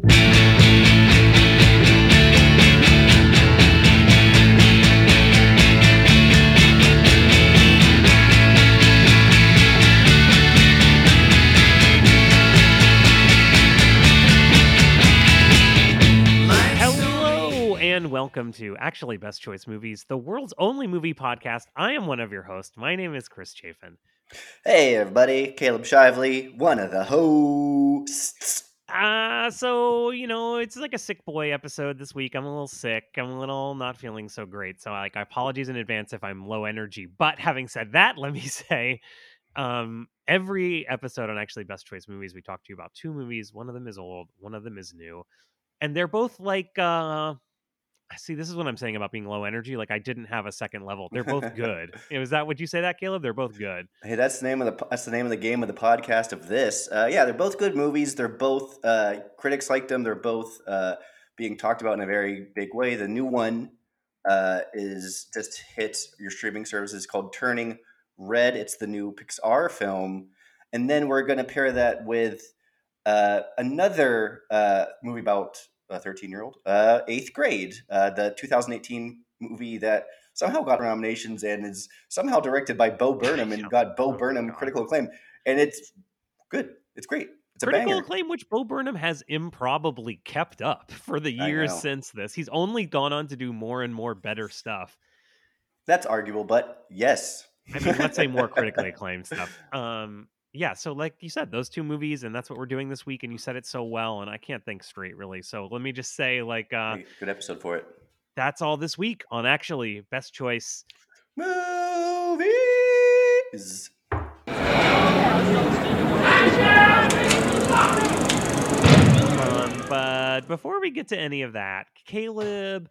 Hello and welcome to Actually Best Choice Movies, the world's only movie podcast. I am one of your hosts. My name is Chris Chafin. Hey everybody, Caleb Shively, one of the hosts. Uh, so, you know, it's like a sick boy episode this week. I'm a little sick. I'm a little not feeling so great. So, like, I apologize in advance if I'm low energy. But having said that, let me say, um, every episode on Actually Best Choice Movies, we talk to you about two movies. One of them is old, one of them is new. And they're both like, uh, see, this is what I'm saying about being low energy. Like, I didn't have a second level. They're both good. Is that would you say that, Caleb? They're both good. Hey, that's the name of the that's the name of the game of the podcast of this. Uh, yeah, they're both good movies. They're both uh, critics like them. They're both uh, being talked about in a very big way. The new one uh, is just hit your streaming services called Turning Red. It's the new Pixar film, and then we're going to pair that with uh, another uh, movie about a 13 year old, uh, eighth grade, uh, the 2018 movie that somehow got nominations and is somehow directed by Bo Burnham and Yeah. got Bo Oh Burnham critical acclaim. And it's good. It's great. It's a Critical banger. acclaim, which Bo Burnham has improbably kept up for the years since this. He's only gone on to do more and more better stuff. That's arguable, but yes. I mean, let's say more critically acclaimed stuff. Um, yeah, so like you said, those two movies, and that's what we're doing this week, and you said it so well, and I can't think straight really. So let me just say, like, uh, good episode for it. that's all this week on actually best choice. Movies. Um, but before we get to any of that, Caleb,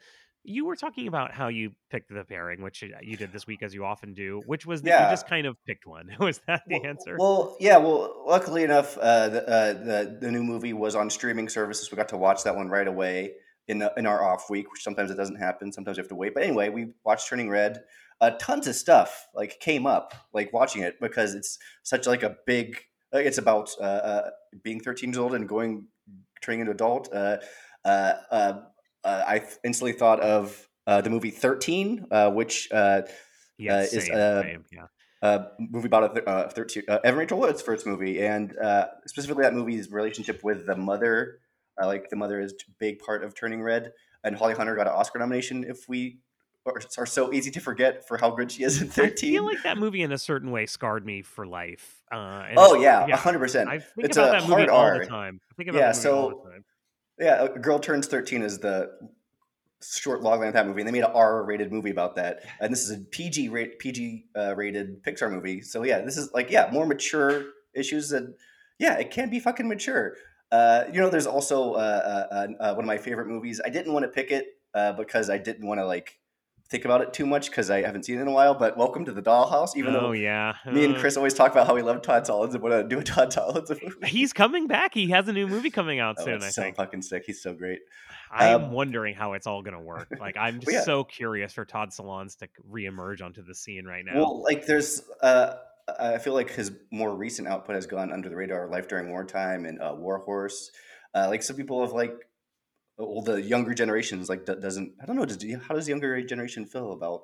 you were talking about how you picked the pairing, which uh, you did this week as you often do, which was that you Yeah. just kind of picked one. Was that the Well- answer? Well, yeah. Well, luckily enough, uh, the, uh, the the new movie was on streaming services. We got to watch that one right away in the, in our off week, which sometimes it doesn't happen. Sometimes you have to wait. But anyway, we watched Turning Red. Uh, tons of stuff like came up like watching it because it's such like a big. Like, it's about uh, uh, being 13 years old and going turning into adult. Uh, uh, uh, I instantly thought of uh, the movie 13, uh, which uh, yeah, uh, is, same, yeah. movie about a th- uh, 13, uh, Evan Rachel Wood's first movie, and uh, specifically that movie's relationship with the mother. Like the mother is a big part of Turning Red, and Holly Hunter got an Oscar nomination. If we are, are so easy to forget for how good she is in I thirteen. feel like that movie in a certain way scarred me for life. Uh, oh yeah, hundred percent. I think It's about a that movie all R. the time. I think about Yeah, that movie all so- the time. Yeah, a girl turns thirteen is the short log length that movie, and they made an R rated movie about that. And this is a PG rate PG uh, rated Pixar movie. So yeah, this is like yeah more mature issues and yeah, it can be fucking mature. Uh, you know, there's also uh, uh, uh, uh, one of my favorite movies. I didn't want to pick it because I didn't want to like think about it too much because I haven't seen it in a while. But Welcome to the Dollhouse, even oh though yeah, me and Uh, Chris always talk about how we love Todd Solondz and want to do a Todd Solondz movie. he's coming back. He has a new movie coming out Oh, soon. I so think. fucking sick. He's so great. I'm Um, wondering how it's all going to work. Like, I'm just yeah. so curious for Todd Solondz to reemerge onto the scene right now. Well, like there's, uh, I feel like his more recent output has gone under the radar. Life during wartime and uh, War Horse. Uh, like some people have like, well, the younger generations like doesn't. I don't know. Does, how does the younger generation feel about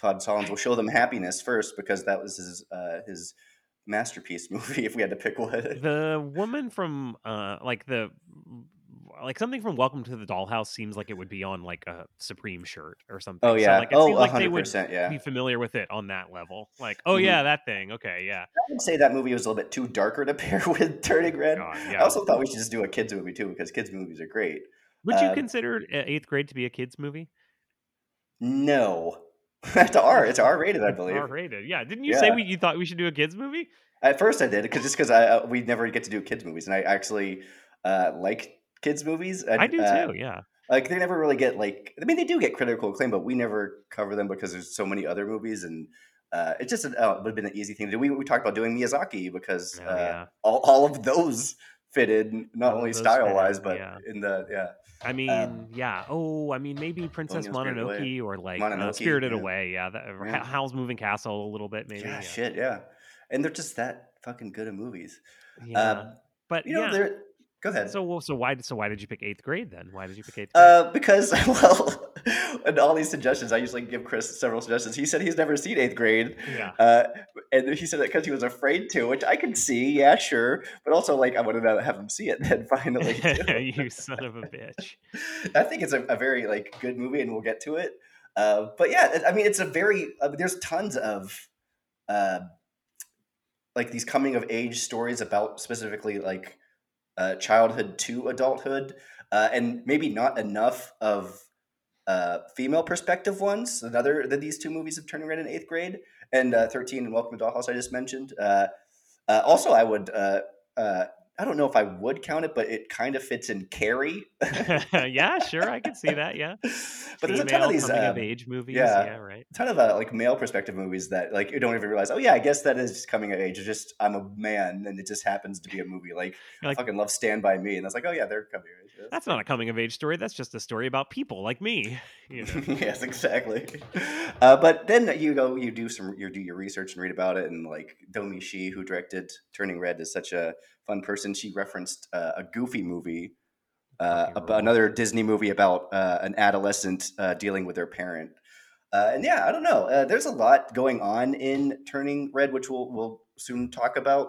Todd Solondz? We'll show them happiness first because that was his uh, his masterpiece movie. If we had to pick one, the woman from, uh, like the, like something from Welcome to the Dollhouse seems like it would be on like a Supreme shirt or something. oh So, yeah, like, it oh like they would percent, yeah. be familiar with it on that level. Like, oh Mhm. yeah, that thing. Okay, yeah. I would say that movie was a little bit too darker to pair with Turning Red. God, I also thought we should just do a kids movie too because kids movies are great. Would you um, consider Eighth Grade to be a kids movie? No, it's R. It's R rated, I believe. R rated. Yeah. Didn't you say we, you thought we should do a kids movie? At first, I did because just because I uh, we never get to do kids movies, and I actually uh, like kids movies. I do uh, too. Yeah. Like they never really get like I mean they do get critical acclaim, but we never cover them because there's so many other movies, and uh, it's just an, uh, would have been an easy thing to do. We we talked about doing Miyazaki because Oh, uh, yeah. all all of those fitted not All only style wise, but yeah. in the yeah. I mean, yeah. Oh, I mean, maybe Princess Ponyo, Spirited Away. Mononoke or like uh, Spirited yeah. Away. Yeah, that, Yeah. Howl's Moving Castle a little bit, maybe. yeah, shit, yeah. And they're just that fucking good at movies. Yeah. Um, but you know, yeah, there Go ahead. So so why so why did you pick eighth grade then? Why did you pick eighth grade? Uh, because well, and all these suggestions, I usually give Chris several suggestions. He said he's never seen eighth grade. Yeah. Uh, and he said that because he was afraid to, which I can see. Yeah, sure. But also, like, I wanted to have him see it then finally. you son of a bitch. I think it's a, a, very like good movie, and we'll get to it. Uh, but yeah, I mean, it's a very. Uh, there's tons of. Uh, like these coming of age stories about specifically like uh, childhood to adulthood, uh, and maybe not enough of uh, female perspective ones. Another that these two movies of Turning Red in eighth grade and uh, Thirteen and Welcome to Dollhouse I just mentioned. Uh, uh, also, I would I don't know if I would count it, but it kind of fits in Carrie. yeah, sure, I can see that. Yeah, but there's a ton of these coming um, of age movies. Yeah, yeah, right. A ton of uh, like male perspective movies that like you don't even realize. Oh yeah, I guess that is just coming of age. It's just I'm a man, and it just happens to be a movie. Like, like I fucking love Stand by Me, and that's like, oh yeah, they're coming of age. That's, not a coming of age story. That's just a story about people like me. You know? yes, exactly. Uh, but then you go, you do some, you do your research and read about it, and like Domee Shi, who directed Turning Red, is such a fun person. She referenced uh, a Goofy movie, uh, about another Disney movie about uh, an adolescent uh, dealing with their parent. Uh, and yeah, I don't know. Uh, there's a lot going on in Turning Red, which we'll we'll soon talk about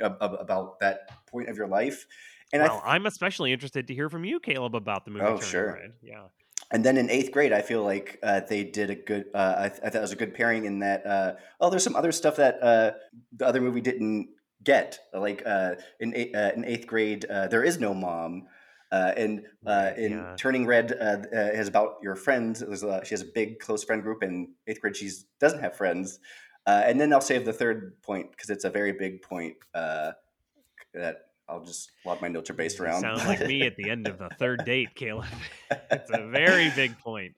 about that point of your life. And well, I am especially interested to hear from you, Caleb, about the movie. Oh, Turning sure. Red. Yeah. And then in eighth grade, I feel like uh, they did a good. Uh, I, th- I, thought it was a good pairing in that. Uh, oh, there's some other stuff that the other movie didn't get like uh, in uh, in eighth grade uh, there is no mom uh, and uh, in yeah. turning red uh, is about your friends a, she has a big close friend group in eighth grade she doesn't have friends and then i'll save the third point because it's a very big point that I'll just log my notes are based around. sound like me at the end of the third date, Caleb. it's a very big point.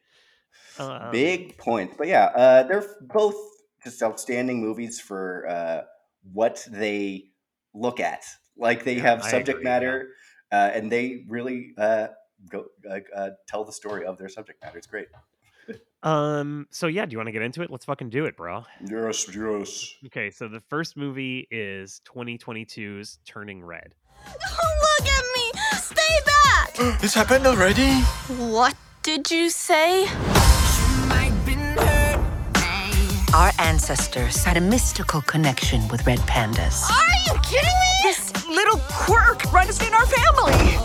Um, big point, but yeah, they're both just outstanding movies for what they look at. Like they yeah, have subject agree, matter, yeah. uh, and they really uh, go uh, tell the story of their subject matter. It's great. Um. So yeah, do you want to get into it? Let's fucking do it, bro. Yes, yes. Okay. So the first movie is 2022's Turning Red. Oh, look at me! Stay back! it's happened already. What did you say? Our ancestors had a mystical connection with red pandas. Are you kidding me? This little quirk runs in our family.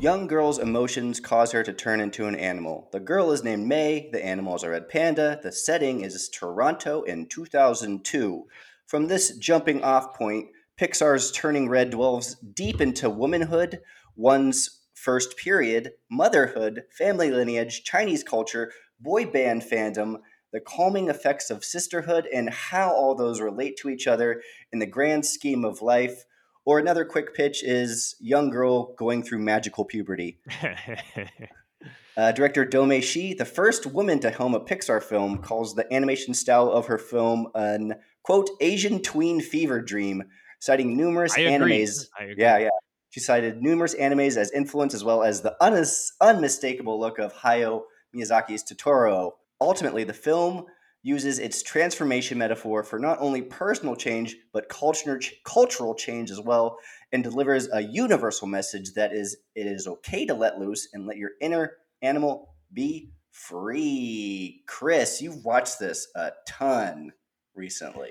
Young girl's emotions cause her to turn into an animal. The girl is named May, the animal is a red panda, the setting is Toronto in 2002. From this jumping off point, Pixar's Turning Red delves deep into womanhood, one's first period, motherhood, family lineage, Chinese culture, boy band fandom, the calming effects of sisterhood, and how all those relate to each other in the grand scheme of life. Or another quick pitch is young girl going through magical puberty. uh, director Domee Shi, the first woman to helm a Pixar film, calls the animation style of her film an quote Asian tween fever dream, citing numerous animes. Yeah, yeah. She cited numerous animes as influence, as well as the un- unmistakable look of Hayao Miyazaki's Totoro. Ultimately, the film uses its transformation metaphor for not only personal change, but culture, cultural change as well, and delivers a universal message that is it is okay to let loose and let your inner animal be free. Chris, you've watched this a ton recently.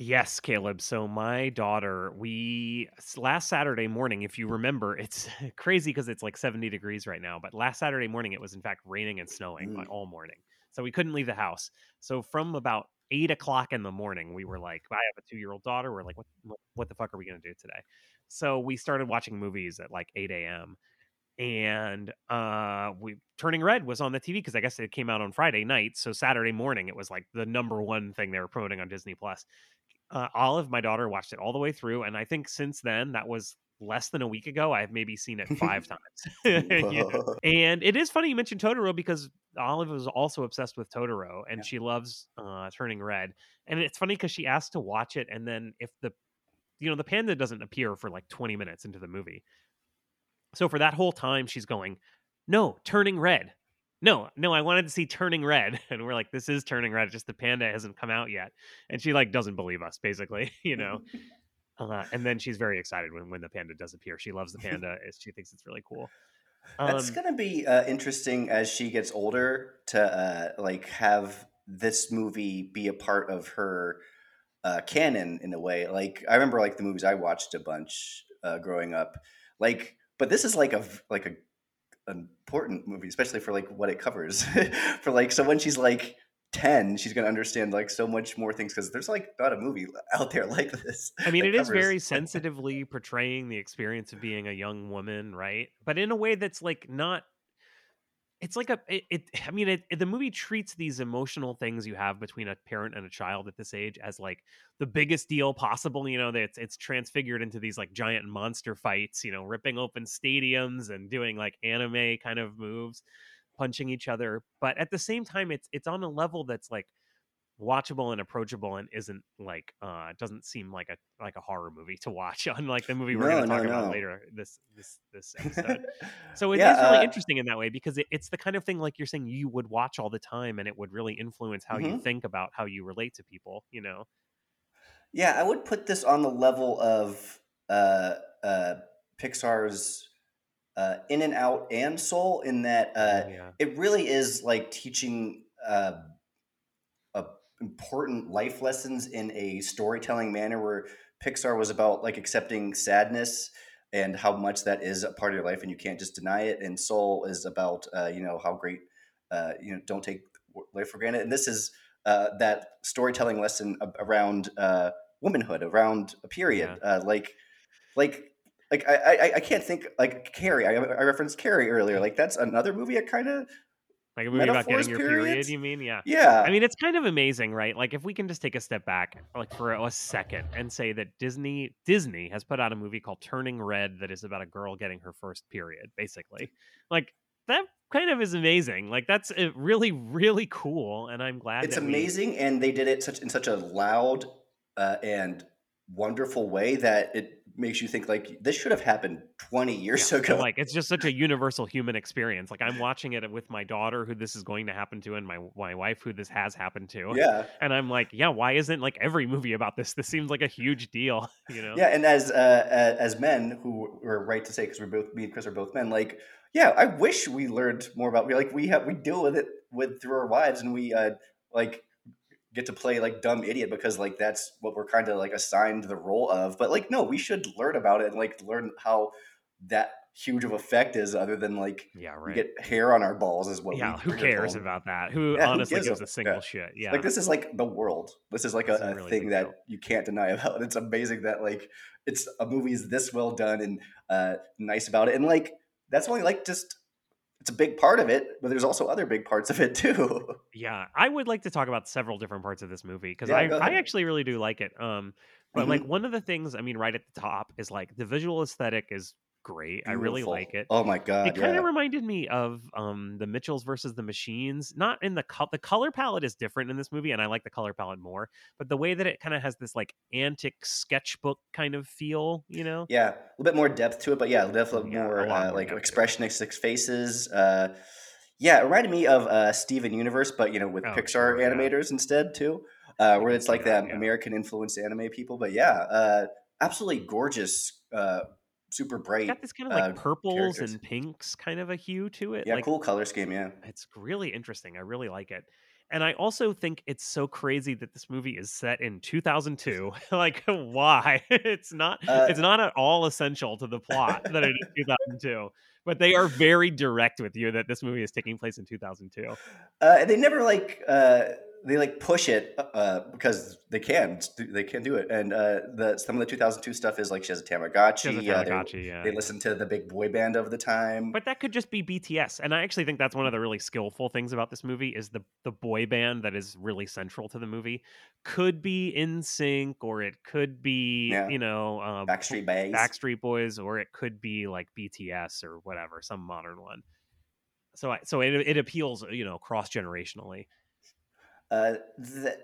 Yes, Caleb. So my daughter, we last Saturday morning, if you remember, it's crazy because it's like 70 degrees right now, but last Saturday morning it was in fact raining and snowing mm. all morning. So we couldn't leave the house. So from about eight o'clock in the morning, we were like, I have a two year old daughter. We're like, what, what, the fuck are we gonna do today? So we started watching movies at like 8 a.m. And uh we Turning Red was on the TV because I guess it came out on Friday night. So Saturday morning it was like the number one thing they were promoting on Disney Plus uh, Olive, my daughter, watched it all the way through, and I think since then, that was less than a week ago, I've maybe seen it five times. And it is funny you mentioned Totoro because Olive was also obsessed with Totoro, and yeah. she loves uh, Turning Red. And it's funny because she asked to watch it, and then if the you know the panda doesn't appear for like 20 minutes into the movie so for that whole time she's going no turning red no, no, I wanted to see Turning Red. And we're like, this is Turning Red. Just the panda hasn't come out yet. And she like doesn't believe us, basically, you know. Uh, and then she's very excited when, when the panda does appear. She loves the panda. she thinks it's really cool. That's Um, gonna be uh, interesting as she gets older to uh, like have this movie be a part of her uh, canon in a way. Like I remember like the movies I watched a bunch uh, growing up. Like, but this is like a like a important movie, especially for like what it covers. for like so when she's like ten, she's gonna understand like so much more things because there's like not a movie out there like this. I mean, it is covers- very sensitively portraying the experience of being a young woman, right? But in a way that's like not. It's like a it. it I mean, it, it- the movie treats these emotional things you have between a parent and a child at this age as like the biggest deal possible. You know, it's it's transfigured into these like giant monster fights. You know, ripping open stadiums and doing like anime kind of moves, punching each other. But at the same time, it's it's on a level that's like watchable and approachable and isn't like uh it doesn't seem like a like a horror movie to watch unlike the movie we're No, going to no, talk about later this this this episode. So it is Yeah, really uh, interesting in that way because it, it's the kind of thing like you're saying you would watch all the time and it would really influence how you Mhm. think about how you relate to people you know? Yeah, I would put this on the level of uh, uh, Pixar's uh, Inside Out and Soul, in that uh, yeah. it really is like teaching uh, important life lessons in a storytelling manner. Where Pixar was about like accepting sadness and how much that is a part of your life, and you can't just deny it. And Soul is about uh, you know how great uh, you know don't take life for granted. And this is uh, that storytelling lesson around uh, womanhood, around a period, uh, like like. Like I, I, I can't think like Carrie. I, I referenced Carrie earlier. Like that's another movie. I kind of like a movie about Metaphors, getting your period periods? you mean yeah yeah. I mean, it's kind of amazing, right? Like, if we can just take a step back, like for a second, and say that Disney Disney has put out a movie called Turning Red that is about a girl getting her first period, basically. Like that kind of is amazing. Like that's uh, really, really cool, and I'm glad it's that we- amazing and they did it such in such a loud uh, and wonderful way that it makes you think like this should have happened 20 years Yeah, ago like it's just such a universal human experience. Like I'm watching it with my daughter, who this is going to happen to, and my my wife, who this has happened to. yeah And I'm like, yeah, why isn't like every movie about this? This seems like a huge deal, you know? yeah and as uh, as men who were right to say because we're both me and chris are both men like yeah i wish we learned more about we like we have we deal with it with through our wives and we uh like get to play like dumb idiot because like that's what we're kind of like assigned the role of but like no we should learn about it and like learn how that huge of effect is other than like Yeah, we right. get hair on our balls is what yeah, who cares told. about that? Who Yeah, who honestly gives gives a- a single yeah. shit? Yeah. like this is like the world this is like This a, a a really thing that deal. you can't deny about it's amazing that like it's a movie is this well done and uh nice about it and like that's only like just it's a big part of it but there's also other big parts of it too Yeah, I would like to talk about several different parts of this movie because Yeah, I, I actually really do like it. Um, but like one of the things, I mean, right at the top is like the visual aesthetic is great. I really like it. oh my god it kind yeah. of reminded me of um the Mitchells versus the Machines. Not in the co- the color palette is different in this movie, and I like the color palette more. But the way that it kind of has this like antic sketchbook kind of feel, you know? yeah a little bit more depth to it but yeah definitely Yeah, more, uh, more like depth to it. expressionistic faces uh yeah it reminded me of uh steven universe but you know with Oh, pixar sure, yeah. animators instead too uh where it's like that, that yeah. american influenced anime people but yeah uh absolutely gorgeous super It's bright got this kind of like uh, purples characters. and pinks kind of a hue to it. yeah like, cool color scheme yeah It's really interesting. I really like it. And I also think it's so crazy that this movie is set in 2002. like why? It's not Uh, it's not at all essential to the plot that it is 2002. But they are very direct with you that this movie is taking place in 2002. uh they never like uh they like push it uh because they can they can do it and uh the some of the 2002 stuff is like she has a tamagotchi, She has a yeah, they- Tamagotchi, yeah. they listen to the big boy band of the time But that could just be BTS. And I actually think that's one of the really skillful things about this movie is the the boy band that is really central to the movie could be NSYNC or it could be, Yeah. you know, um, backstreet bays Backstreet Boys, or it could be like BTS or whatever, some modern one. So, I, so it it appeals, you know, cross generationally. Uh, the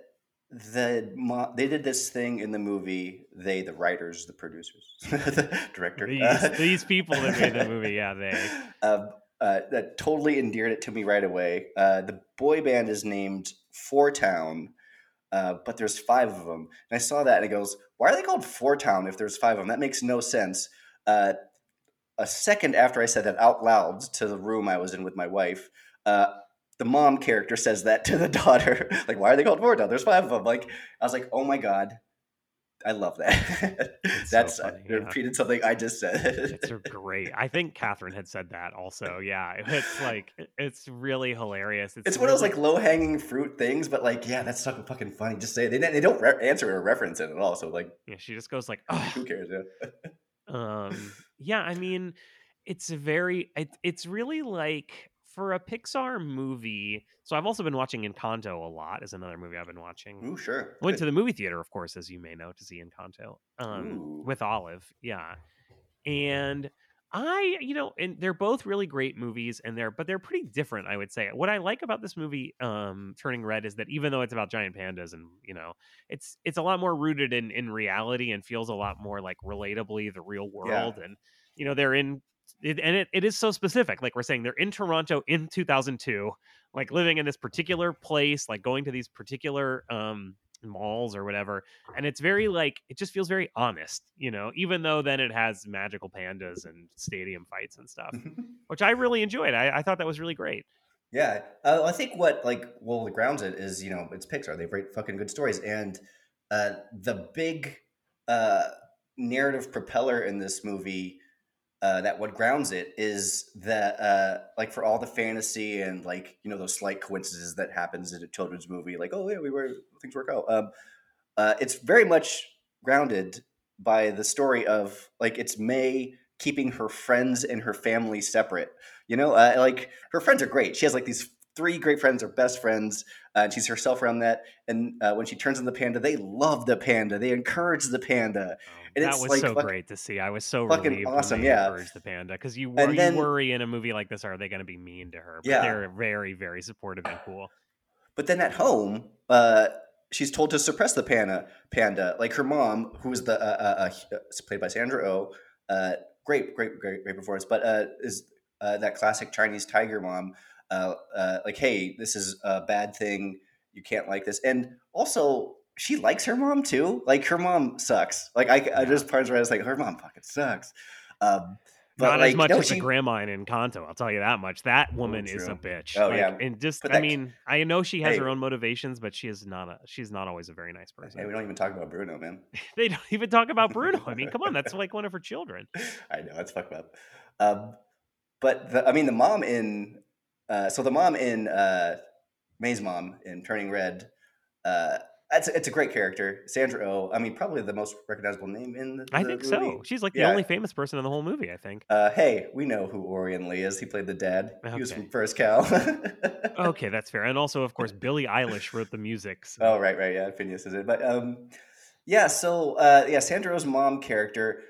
the they did this thing in the movie. They, the writers, the producers, the director, These these people that made the movie, yeah, they. uh, uh, that totally endeared it to me right away. Uh, the boy band is named Four Town, uh, but there's five of them. And I saw that and it goes, why are they called Four Town if there's five of them? That makes no sense. Uh, a second after I said that out loud to the room I was in with my wife, uh, the mom character says that to the daughter. like, why are they called Four Town? There's five of them. Like, I was like, oh my god, I love that. That's so I funny, yeah. repeated something I just said. It's great. I think Catherine had said that also. Yeah, it's like it's really hilarious. It's one of those like low hanging fruit things, but like, yeah, that's so fucking funny. Just say it. They, they don't re- answer or reference it at all. So like, yeah. She just goes like, "Ugh." who cares? Yeah. um, yeah. I mean, it's a very. It, it's really like for a Pixar movie. So I've also been watching Encanto a lot. Is another movie I've been watching. Ooh, sure. Went to the movie theater, of course, as you may know, to see Encanto um, with Olive. Yeah, and I, you know, and they're both really great movies, and they're but they're pretty different. I would say. What I like about this movie, um, Turning Red, is that even though it's about giant pandas, and you know, it's it's a lot more rooted in in reality and feels a lot more like relatably the real world, and you know, they're in. It, and it, it is so specific like we're saying they're in toronto in 2002 like living in this particular place like going to these particular um malls or whatever and it's very like it just feels very honest you know even though then it has magical pandas and stadium fights and stuff which i really enjoyed i, I thought that was really great Yeah, uh, I think what like well the grounds it is you know it's Pixar. They write fucking good stories, and uh, the big uh, narrative propeller in this movie uh, that what grounds it is that uh, like for all the fantasy and like you know those slight coincidences that happens in a children's movie, like oh yeah we were things work out. Um, uh, it's very much grounded by the story of like it's May keeping her friends and her family separate. You know, uh, like her friends are great. She has like these three great friends, are best friends, uh, and she's herself around that. And uh, when she turns on the panda, they love the panda. They encourage the panda. And that was like so fuck- great to see i was so fucking relieved when awesome, they yeah. the panda because you, wor- then- you worry in a movie like this are they going to be mean to her but Yeah. they're very very supportive and cool But then at home, uh, she's told to suppress the panda. Panda, like her mom, who is the uh, uh, uh, played by Sandra Oh, uh, great, great, great, great performance. But uh, is uh, that classic Chinese tiger mom? Uh, uh, like, hey, this is a bad thing. You can't like this. And also, she likes her mom too. Like her mom sucks. Like I, I just parts where I was like, her mom fucking sucks. Um, but not like, as much no, as she, the grandma in Encanto. I'll tell you that much. That woman is a bitch. Oh, Like, yeah. and just But I mean, I know she has Hey. her own motivations, but she is not a. She's not always a very nice person. Hey, we don't even talk about Bruno, man. they don't even talk about Bruno. I mean, come on, that's like one of her children. I know that's fucked up. Um, but the, I mean, the mom in uh, so the mom in uh, May's mom in Turning Red. Uh, it's, it's a great character, Sandra Oh. I mean, probably the most recognizable name in the. I think movie. so. She's like the only famous person in the whole movie. I think. Uh, hey, we know who Orion Lee is. He played the dad. He was from First Cow. Okay, that's fair. And also, of course, Billie Eilish wrote the music. so- Oh, right, right, yeah, Finneas is it. But um, yeah, so uh, yeah, Sandra's mom character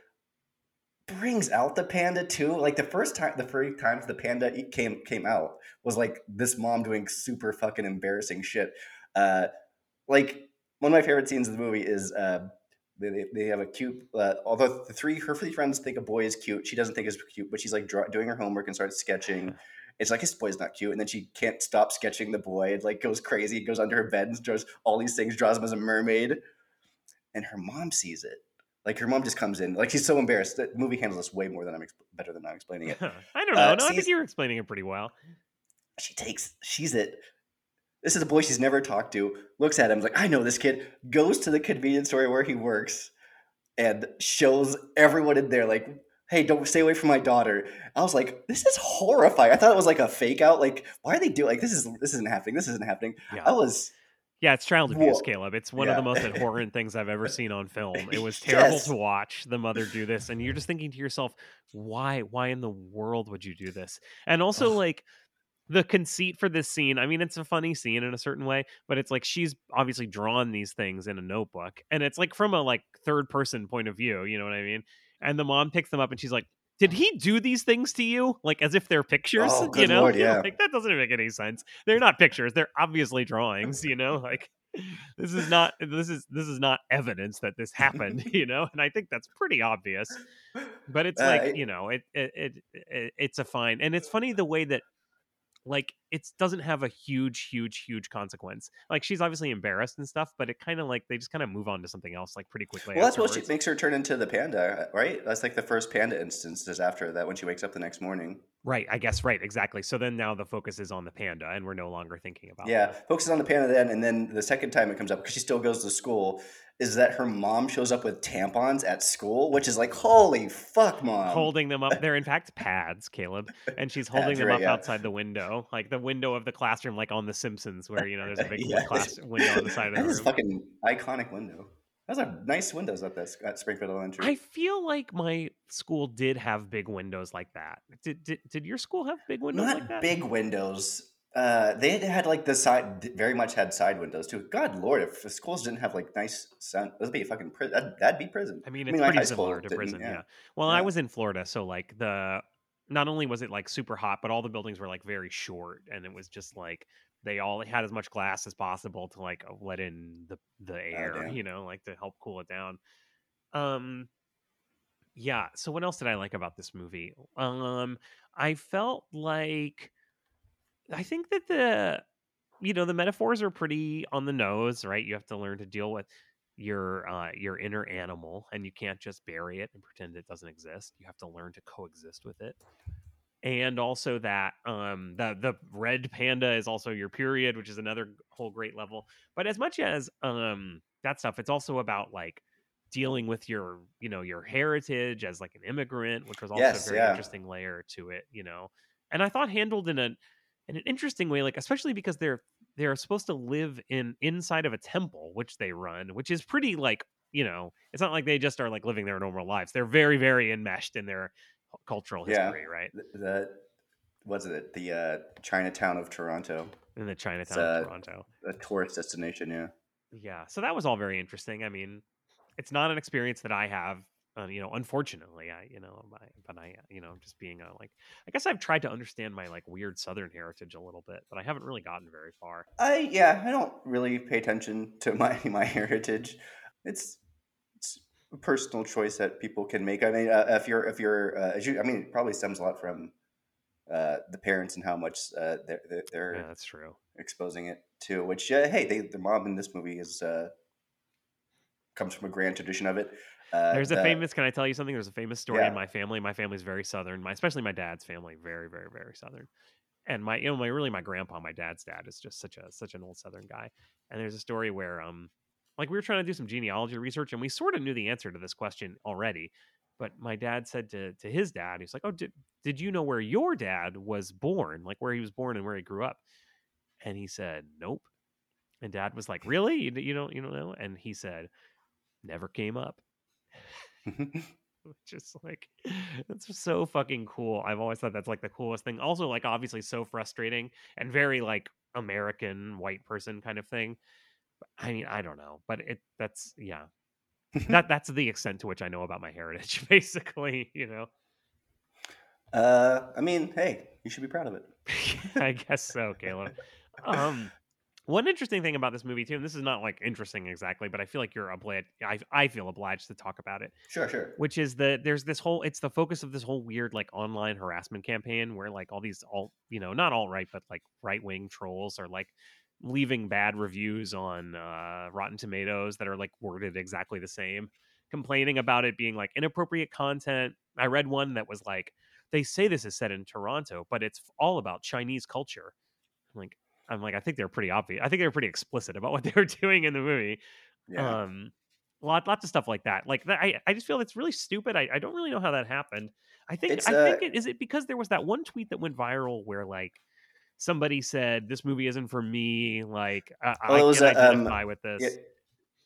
brings out the panda too. Like the first time, the first times the panda came came out was like this mom doing super fucking embarrassing shit. Uh, like one of my favorite scenes of the movie is uh, they, they- have a cute. Uh, although the three her three friends think a boy is cute, she doesn't think is cute, but she's like draw, doing her homework and starts sketching. It's like this boy's not cute, and then she can't stop sketching the boy. It like goes crazy, goes under her bed and draws all these things, draws him as a mermaid. And her mom sees it. Like her mom just comes in, like she's so embarrassed. The movie handles this way more than I'm exp- better than I'm explaining it. I don't know. Uh, no, I think you were explaining it pretty well. She takes, she's it. This is a boy she's never talked to. Looks at him like, I know this kid. Goes to the convenience store where he works, and shows everyone in there like, "Hey, don't stay away from my daughter." I was like, "This is horrifying." I thought it was like a fake out. Like, why are they doing like this? Is this isn't happening? This isn't happening. Yeah. I was Yeah, it's child abuse, Whoa. Caleb. It's one of the most abhorrent things I've ever seen on film. It was terrible Yes. to watch the mother do this, and you're just thinking to yourself, why? Why in the world would you do this? And also, Ugh. like the conceit for this scene. I mean, it's a funny scene in a certain way, but it's like she's obviously drawn these things in a notebook, and it's like from a like third person point of view. You know what I mean? And the mom picks them up, and she's like. Did he do these things to you? Like as if they're pictures, Oh, you know? lord, yeah. Like that doesn't make any sense. They're not pictures. They're obviously drawings, you know? Like this is not this is this is not evidence that this happened you know and i think that's pretty obvious but it's Uh, like you know it, it it it it's a fine and it's funny the way that like it doesn't have a huge, huge, huge consequence. Like she's obviously embarrassed and stuff, but it kind of like they just kind of move on to something else like pretty quickly. Well, that's what she makes her turn into the panda, right? That's like the first panda instance is after that when she wakes up the next morning. Right, I guess right, exactly. So then now the focus is on the panda, and we're no longer thinking about Yeah, the- focuses on the panda then, and then the second time it comes up because she still goes to school is that her mom shows up with tampons at school, which is like holy fuck, mom. holding them up. They're in fact pads, Caleb, and she's holding Pads, them right, up yeah. outside the window, like the window of the classroom, like on The Simpsons, where you know there's a big Yeah. class window on the side of the That room. fucking iconic window. Those are nice windows at that at Springfield Elementary. I feel like my school did have big windows like that. Did did, did your school have big windows Not like that? big windows. Uh, they had like the side, very much had side windows too. God lord, if the schools didn't have like nice sound, that'd be a fucking prison. That'd, that'd be prison. I mean, I it's mean, pretty similar to prison, yeah. yeah. Well, I was in Florida, so like the not only was it like super hot, but all the buildings were like very short, and it was just like they all had as much glass as possible to like let in the the air, damn. you know, like to help cool it down. Um, yeah. So what else did I like about this movie? Um, I felt like I think that the you know the metaphors are pretty on the nose, right? You have to learn to deal with your uh your inner animal and you can't just bury it and pretend it doesn't exist. You have to learn to coexist with it. And also that um the the red panda is also your period, which is another whole great level. But as much as um that stuff, it's also about like dealing with your you know your heritage as like an immigrant, which was also Yes, a very yeah. interesting layer to it, you know. And I thought handled in a in an interesting way, like especially because they're they're supposed to live in inside of a temple, which they run, which is pretty like you know, it's not like they just are like living their normal lives. They're very very enmeshed in their cultural Yeah. history, right? The, the what's it? The uh, Chinatown of Toronto, In the Chinatown of Toronto. a tourist destination. Yeah. Yeah, so that was all very interesting. I mean, it's not an experience that I have, uh, you know. Unfortunately, I, you know, I, but I, you know, just being a like, I guess I've tried to understand my like weird Southern heritage a little bit, but I haven't really gotten very far. I yeah, I don't really pay attention to my my heritage. It's personal choice that people can make. I mean, uh, if you're if you're uh, as you, I mean, it probably stems a lot from uh, the parents and how much uh, they're they're, Yeah, that's true. exposing it to. Which uh, hey, they, the mom in this movie is uh, comes from a grand tradition of it. Uh, There's a the- famous. Can I tell you something? There's a famous story Yeah. in my family. My family's very Southern. My especially my dad's family, very, very, very Southern. And my, you know, my really my grandpa, my dad's dad, is just such a such an old Southern guy. And there's a story where, um, like we were trying to do some genealogy research, and we sort of knew the answer to this question already. But my dad said to to his dad, he's like, "Oh, did did you know where your dad was born? Like where he was born and where he grew up?" And he said, "Nope." And dad was like, "Really? You, you don't you don't know?" And he said, "Never came up." just like that's so fucking cool. I've always thought that's like the coolest thing. Also, like obviously so frustrating and very like American white person kind of thing. I mean, I don't know, but it that's yeah. that that's the extent to which I know about my heritage, basically, you know. uh, I mean, hey, you should be proud of it. I guess so, Caleb. Um, one interesting thing about this movie too, and this is not like interesting exactly, but I feel like you're obliged. I I feel obliged to talk about it. Sure, sure. which is that there's this whole it's the focus of this whole weird like online harassment campaign where like all these all you know not all right but like right wing trolls are like leaving bad reviews on uh rotten tomatoes that are like worded exactly the same complaining about it being like inappropriate content. I read one that was like they say this is set in toronto but it's all about chinese culture. I'm like i'm like i think they're pretty obvious i think they're pretty explicit about what they were doing in the movie. Yeah. um lot lots of stuff like that. Like that i, I just feel it's really stupid. I, I don't really know how that happened. I think It's, i uh, think it is it because there was that one tweet that went viral where like somebody said this movie isn't for me like i, Well, I it was, can um, identify with this It,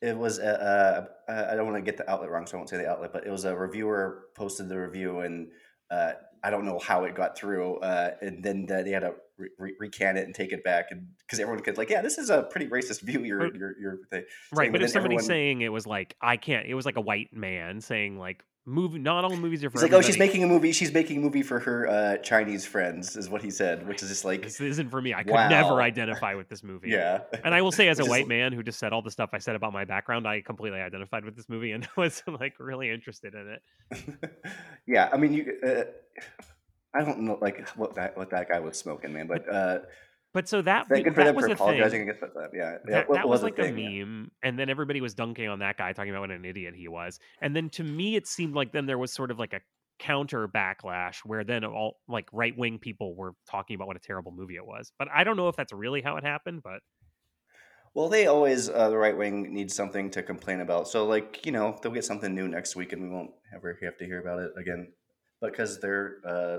it was uh, uh, I don't want to get the outlet wrong, so I won't say the outlet, but it was a reviewer posted the review, and uh, I don't know how it got through, uh, and then the, they had to re- re- recant it and take it back, and because everyone could like, yeah, this is a pretty racist view. You're Right. you're you're thing. right saying, but but if somebody everyone- saying it was like i can't it was like a white man saying like movie not all movies are for He's like, oh, she's making a movie. She's making a movie for her uh, Chinese friends, is what he said, which is just like, this isn't for me i could never identify with this movie yeah. and I will say, as a is white man who just said all the stuff I said about my background, I completely identified with this movie and was like really interested in it. yeah, I mean, you. Uh, I don't know, like what that what that guy was smoking, man, but uh, But so that Thank for that was for a thing. apologizing. I guess, but uh, yeah, yeah, That, that was the like a thing, yeah. meme, and then everybody was dunking on that guy, talking about what an idiot he was. And then to me, it seemed like then there was sort of like a counter backlash where then all like right wing people were talking about what a terrible movie it was. But I don't know if that's really how it happened. But Well, they always uh, the right wing needs something to complain about. So, like you know, they'll get something new next week, and we won't ever have to hear about it again, because they're uh,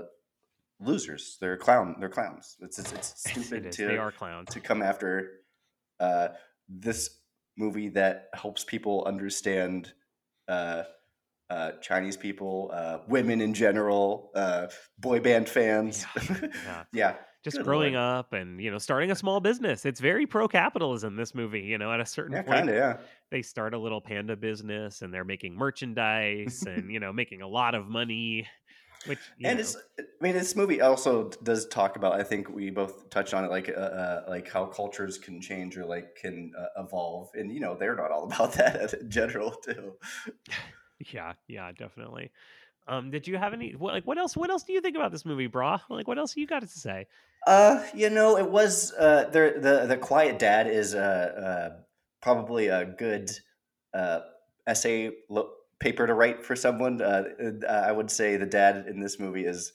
losers. They're clown. They're clowns. It's it's, it's stupid is. to They are clowns. to come after uh, this movie that helps people understand uh, uh, Chinese people, uh, women in general, uh, boy band fans. yeah. Yeah, Just Good growing Lord. up and you know starting a small business. It's very pro capitalism. This movie, you know, at a certain yeah, point, kind of. Yeah, they start a little panda business and they're making merchandise and you know making a lot of money. Which and know, it's. I mean, this movie also does talk about. I think we both touched on it, like uh, uh, like how cultures can change or like can uh, evolve, and you know they're not all about that in general too. Yeah, yeah, definitely. Um, did you have any what, like what else? What else do you think about this movie, brah? Like, what else you got to say? Uh, you know, it was uh, the the the Quiet Dad is uh, uh probably a good uh essay lo- paper to write for someone. Uh, uh, I would say the dad in this movie is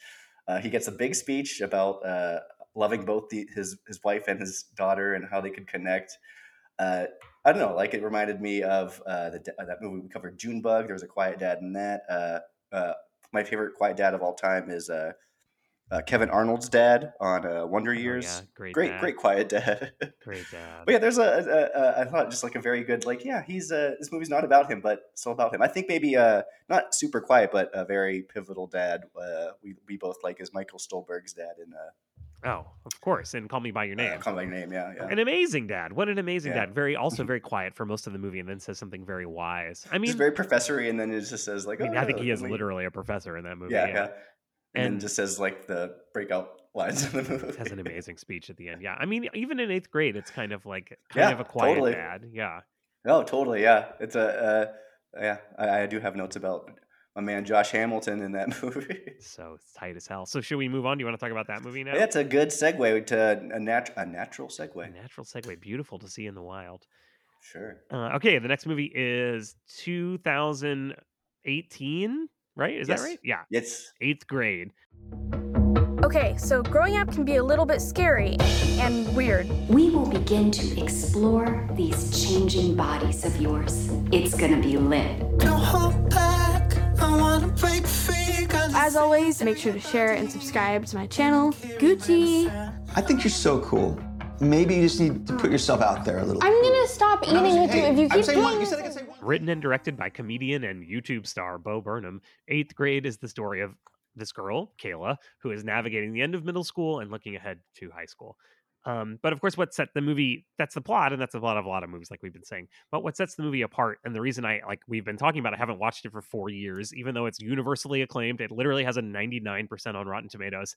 uh, he gets a big speech about uh loving both the, his his wife and his daughter and how they could connect. Uh, I don't know, like it reminded me of uh, the, that movie we covered, Junebug. There was a Quiet Dad in that. My favorite Quiet Dad of all time is uh, uh, Kevin Arnold's dad on uh, Wonder Oh, Years. yeah, great, great, dad, great Quiet Dad. great dad. But yeah, there's a, a, a I thought just like a very good like yeah he's uh this movie's not about him but still about him. I think maybe uh not super quiet but a very pivotal dad. Uh, we we both like is Michael Stuhlbarg's dad in uh, Oh, of course, and call me by your uh name. Call Me by Your name. Yeah, yeah. An amazing dad. What an amazing Yeah. dad. Very also very quiet for most of the movie, and then says something very wise. I mean, just very professory and then it just says like I mean, oh, I think he is literally a professor in that movie. yeah, yeah. And, And- just says like the breakout lines in the movie. has an amazing speech at the end. Yeah, I mean, even in eighth grade, it's kind of like kind Yeah, of a quiet totally. dad. Yeah, No, totally. Yeah, it's a uh, yeah. I, I do have notes about my man Josh Hamilton in that movie. so it's tight as hell. So should we move on? Do you want to talk about that movie now? That's a good segue to a, nat- a natural A segue. natural segue. Beautiful to see in the wild. Sure. Uh, okay, the next movie is 2018, right? Is Yes. that right? Yeah, It's eighth grade. Okay, so growing up can be a little bit scary and weird. We will begin to explore these changing bodies of yours. It's gonna be lit. Don't hold back. I wanna break free. 'cause As always, make sure to share and subscribe to my channel, Gucci. I think you're so cool. Maybe you just need to put yourself out there a little. I'm gonna stop eating with you if you I'm keep saying one- you said I could say one. Written and directed by comedian and YouTube star Bo Burnham. Eighth grade is the story of this girl, Kayla, who is navigating the end of middle school and looking ahead to high school. Um, but of course, what set the movie, that's the plot, and that's the plot of a lot of movies, like we've been saying. But what sets the movie apart, and the reason I, like we've been talking about, I haven't watched it for four years, even though it's universally acclaimed, it literally has a 99% on Rotten Tomatoes,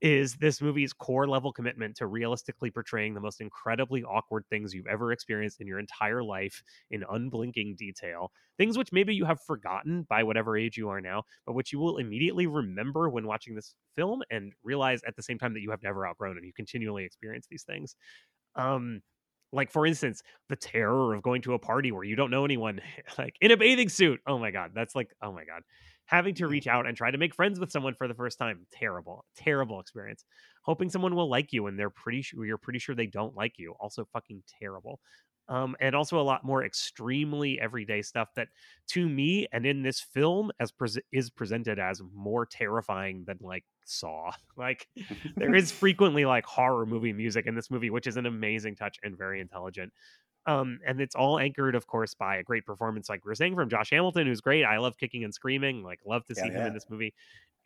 is this movie's core level commitment to realistically portraying the most incredibly awkward things you've ever experienced in your entire life in unblinking detail. Things which maybe you have forgotten by whatever age you are now, but which you will immediately remember when watching this film and realize at the same time that you have never outgrown and you continually experience these things. Um, like for instance, the terror of going to a party where you don't know anyone, like in a bathing suit. Oh my god, that's like oh my god. Having to reach out and try to make friends with someone for the first time, terrible, terrible experience. Hoping someone will like you and they're pretty sure you're pretty sure they don't like you, also fucking terrible. Um, and also a lot more extremely everyday stuff that to me and in this film as pres is presented as more terrifying than like saw like there is frequently like horror movie music in this movie which is an amazing touch and very intelligent um and it's all anchored of course by a great performance like we're saying from josh hamilton who's great. I love kicking and screaming like love to Yeah, see him yeah. in this movie.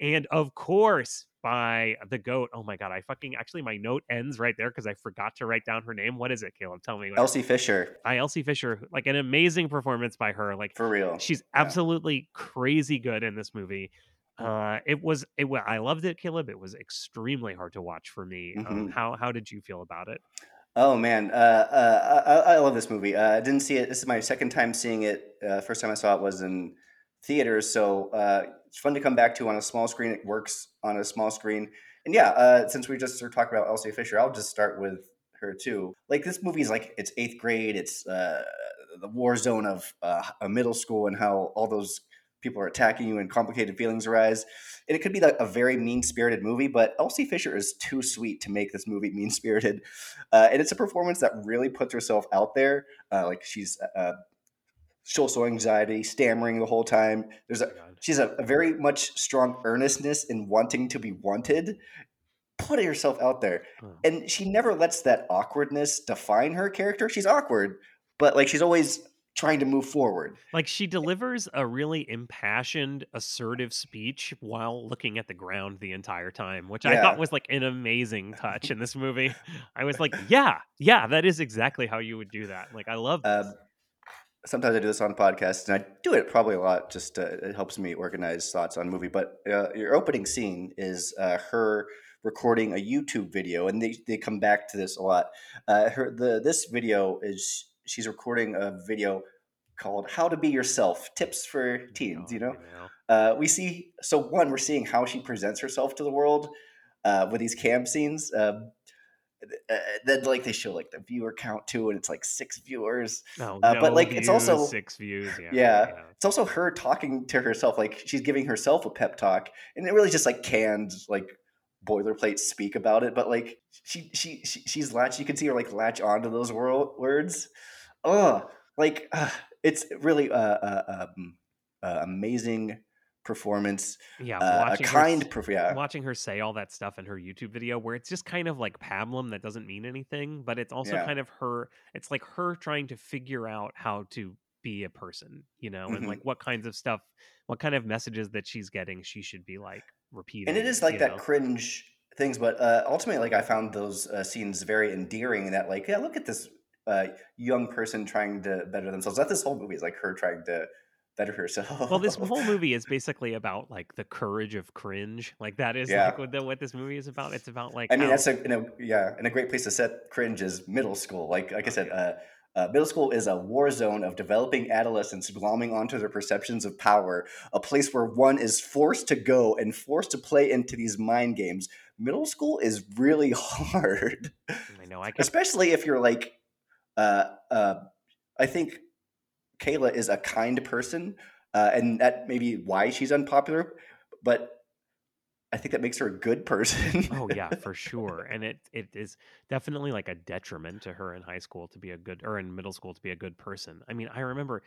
And of course by the goat. Oh my god i fucking actually my note ends right there because i forgot to write down her name. What is it caleb? Tell me Elsie Fisher. By elsie fisher like an amazing performance by her. Like for real. she's Yeah. absolutely crazy good in this movie. Uh it was it i loved it caleb. It was extremely hard to watch for me. Um, Mhm. how how did you feel about it Oh man, uh, uh, I, I love this movie. Uh, I didn't see it. This is my second time seeing it. Uh, first time I saw it was in theaters. So uh, it's fun to come back to on a small screen. It works on a small screen. And yeah, uh, since we just started talking about Elsie Fisher, I'll just start with her too. Like this movie is like it's eighth grade. It's the war zone of a middle school and how all those people are attacking you and complicated feelings arise. And it could be like a very mean spirited movie, but Elsie Fisher is too sweet to make this movie mean spirited. Uh, and it's a performance that really puts herself out there. Uh, like she's uh, social anxiety, stammering the whole time. There's a she's a, a very much strong earnestness in wanting to be wanted. Putting herself out there, and she never lets that awkwardness define her character. She's awkward, but like she's always trying to move forward. Like she delivers a really impassioned, assertive speech while looking at the ground the entire time, which I thought was like an amazing touch in this movie. I was like, yeah, yeah, that is exactly how you would do that. Like I love this. Um, sometimes I do this on podcasts, and I do it probably a lot. Just uh, it helps me organize thoughts on movie. But uh, your opening scene is uh, her recording a YouTube video, and they, they come back to this a lot. Uh, her the this video is she's recording a video called "How to Be Yourself: Tips for Teens." You know, uh, we see so one we're seeing how she presents herself to the world uh, with these cam scenes. Um, uh, then like they show like the viewer count too, and it's like six viewers. Oh, Uh, no but like it's also six views. Yeah, yeah, it's also her talking to herself, like she's giving herself a pep talk, and it really just like canned like boilerplate speak about it. But like she she, she she's latch, you can see her like latch onto those wor- words. Oh, like uh, it's really uh, uh, um, uh, amazing performance. Yeah, uh, a watching her kind, s- perf- yeah, watching her say all that stuff in her YouTube video, where it's just kind of like pablum that doesn't mean anything, but it's also Yeah. kind of her. It's like her trying to figure out how to be a person, you know, and Mhm. like what kinds of stuff, what kind of messages that she's getting, she should be like repeating. and it is like that know? cringe things but uh, ultimately like i found those uh, scenes very endearing that like yeah look at this uh, young person trying to better themselves that this whole movie is like her trying to better herself Well, this whole movie is basically about like the courage of cringe. Like that is Yeah. like what, the, what this movie is about. It's about like i mean how- that's a, a yeah and a great place to set cringe is middle school like like i said uh, uh, middle school is a war zone of developing adolescents glomming onto their perceptions of power, a place where one is forced to go and forced to play into these mind games. Middle school is really hard. I know I kept especially if you're like uh uh i think kayla is a kind person uh and that may be why she's unpopular but i think that makes her a good person Oh yeah, for sure. And it it is definitely like a detriment to her in high school to be a good or in middle school to be a good person. I mean, I remember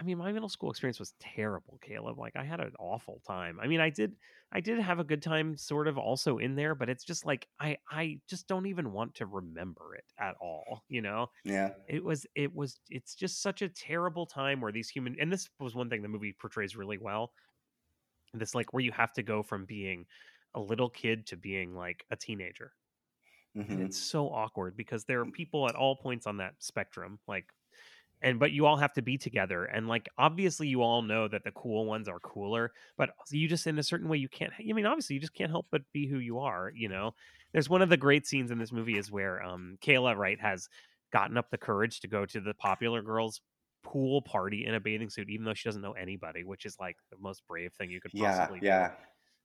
I mean, my middle school experience was terrible, Caleb. Like I had an awful time. I mean, I did I did have a good time sort of also in there, but it's just like I I just don't even want to remember it at all, you know? yeah It was it was it's just such a terrible time where these human and this was one thing the movie portrays really well. This like where you have to go from being a little kid to being like a teenager. And Mhm. it's so awkward because there are people at all points on that spectrum, like and but you all have to be together and like obviously you all know that the cool ones are cooler but you just in a certain way you can't i mean obviously you just can't help but be who you are you know? There's one of the great scenes in this movie is where um kayla right has gotten up the courage to go to the popular girls pool party in a bathing suit even though she doesn't know anybody which is like the most brave thing you could yeah possibly do. yeah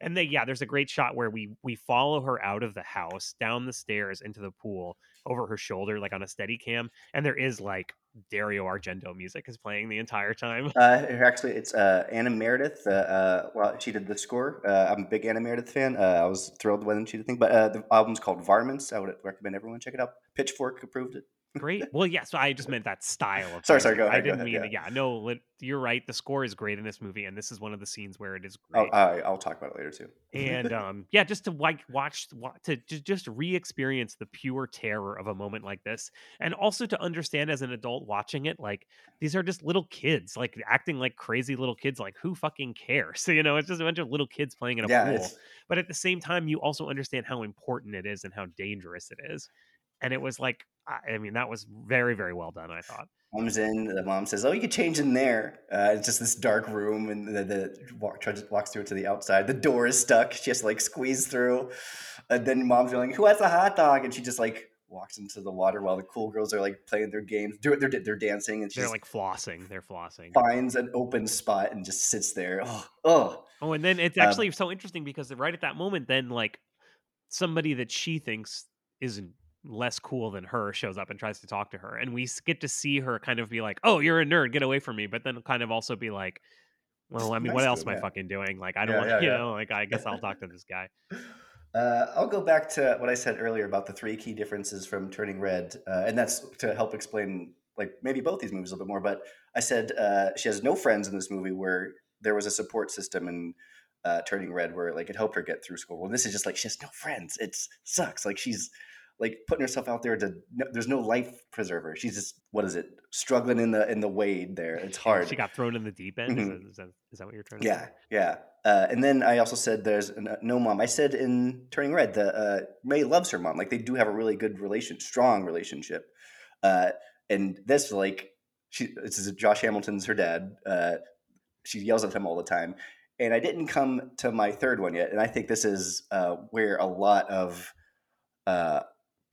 and they yeah there's a great shot where we we follow her out of the house down the stairs into the pool over her shoulder like on a steady cam and there is like dario argento music is playing the entire time. Uh actually it's uh anna meredith uh, uh well she did the score. Uh i'm a big anna meredith fan. Uh, i was thrilled when she did the thing but uh the album's called varmints. I would recommend everyone check it out. Pitchfork approved it great. Well yeah so i just meant that style of Sorry, sorry, go i ahead, go didn't ahead, mean yeah, no lit- you're right the score is great in this movie and this is one of the scenes where it is oh, great. I, i'll talk about it later too. And um yeah just to like watch wa- to ju- just re-experience the pure terror of a moment like this and also to understand as an adult watching it like these are just little kids like acting like crazy little kids like who fucking cares? So you know it's just a bunch of little kids playing in a yeah pool it's but at the same time you also understand how important it is and how dangerous it is. And it was like i I mean that was very very well done i thought comes in. The mom says, "Oh, you could change in there." Uh, it's just this dark room, and the, the walk, walks through to the outside. The door is stuck. She has to like squeeze through. And then mom's yelling, "Who has a hot dog?" And she just like walks into the water while the cool girls are like playing their games. They're they're, they're dancing, and she They're like flossing. They're flossing. finds an open spot and just sits there. Oh, oh, Oh, and then it's Um, actually so interesting because right at that moment, then like somebody that she thinks isn't less cool than her shows up and tries to talk to her, and we get to see her kind of be like, "Oh, you're a nerd, get away from me," but then kind of also be like, "Well, I mean, nice what else am I fucking doing? Like, I don't Yeah, want, yeah, you yeah. know, like I guess I'll talk to this guy." Uh, I'll go back to what I said earlier about the three key differences from Turning Red, uh, and that's to help explain like maybe both these movies a little bit more. But I said uh, she has no friends in this movie where there was a support system in uh, Turning Red where like it helped her get through school. Well, this is just like she has no friends. It sucks. Like she's like putting herself out there to. No, there's no life preserver. She's just what is it? Struggling in the in the wade there. It's hard. She got thrown in the deep end. Is, Mhm. that, is, that, is that what you're trying to Yeah, say? yeah. Uh, and then I also said there's an, uh, no mom. I said in Turning Red that uh, Mei loves her mom. Like they do have a really good relation, strong relationship. Uh, and this like she this is Josh Hamilton's her dad. Uh, she yells at him all the time. And I didn't come to my third one yet. And I think this is uh, where a lot of uh,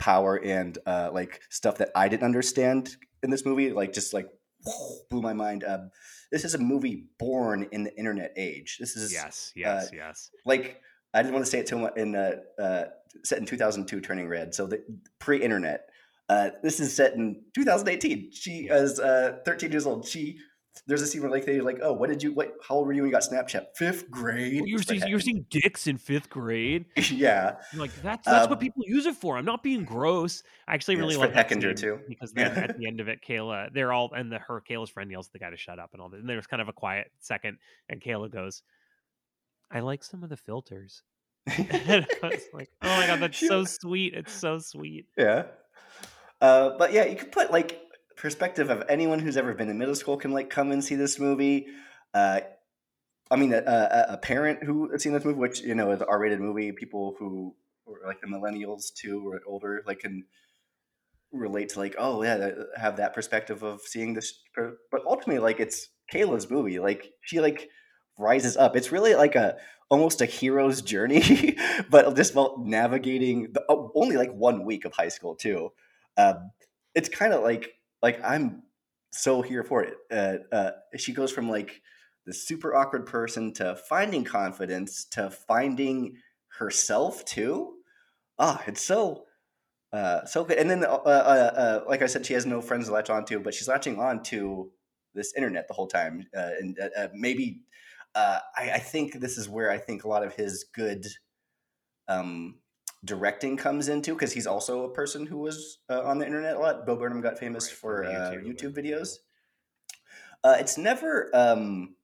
power and uh, like stuff that I didn't understand in this movie, like just like blew my mind. Um, this is a movie born in the internet age. This is Yes, yes, yes. like I didn't want to say it too much in uh, uh, set in 2002, Turning Red. So the pre-internet. Uh, this is set in 2018. She is uh, 13 years old. She there's a scene where like they like, oh, what did you what? How old were you when you got Snapchat? Fifth grade. You're seeing, you're seeing dicks in fifth grade. yeah. You're like that's that's Um, what people use it for. I'm not being gross. I actually Yeah, really like Heckinger, too. because then at the end of it, Kayla, they're all and the her Kayla's friend yells at the guy to shut up and all that. And there's kind of a quiet second, and Kayla goes, "I like some of the filters." and I was like, "Oh my god, that's so sweet! It's so sweet." Yeah. Uh, but yeah, you could put like perspective of anyone who's ever been in middle school can like come and see this movie. Uh, I mean, a, a, a parent who has seen this movie, which you know is R-rated movie, people who or like the millennials too or older, like can relate to like, oh yeah, have that perspective of seeing this. But ultimately, like it's Kayla's movie. Like she like rises up. It's really like a almost a hero's journey, but just about navigating the, oh, only like one week of high school too. Um, it's kind of like like I'm so here for it. Uh, uh, she goes from like the super awkward person to finding confidence to finding herself too. Ah, it's so uh, so good. And then, uh, uh, uh, like I said, she has no friends to latch on to, but she's latching on to this internet the whole time. And maybe uh, I, I think this is where I think a lot of his good um, directing comes into because he's also a person who was uh, on the internet a lot. Bo Burnham got famous Right, for uh, YouTube, YouTube videos. Uh, it's never um,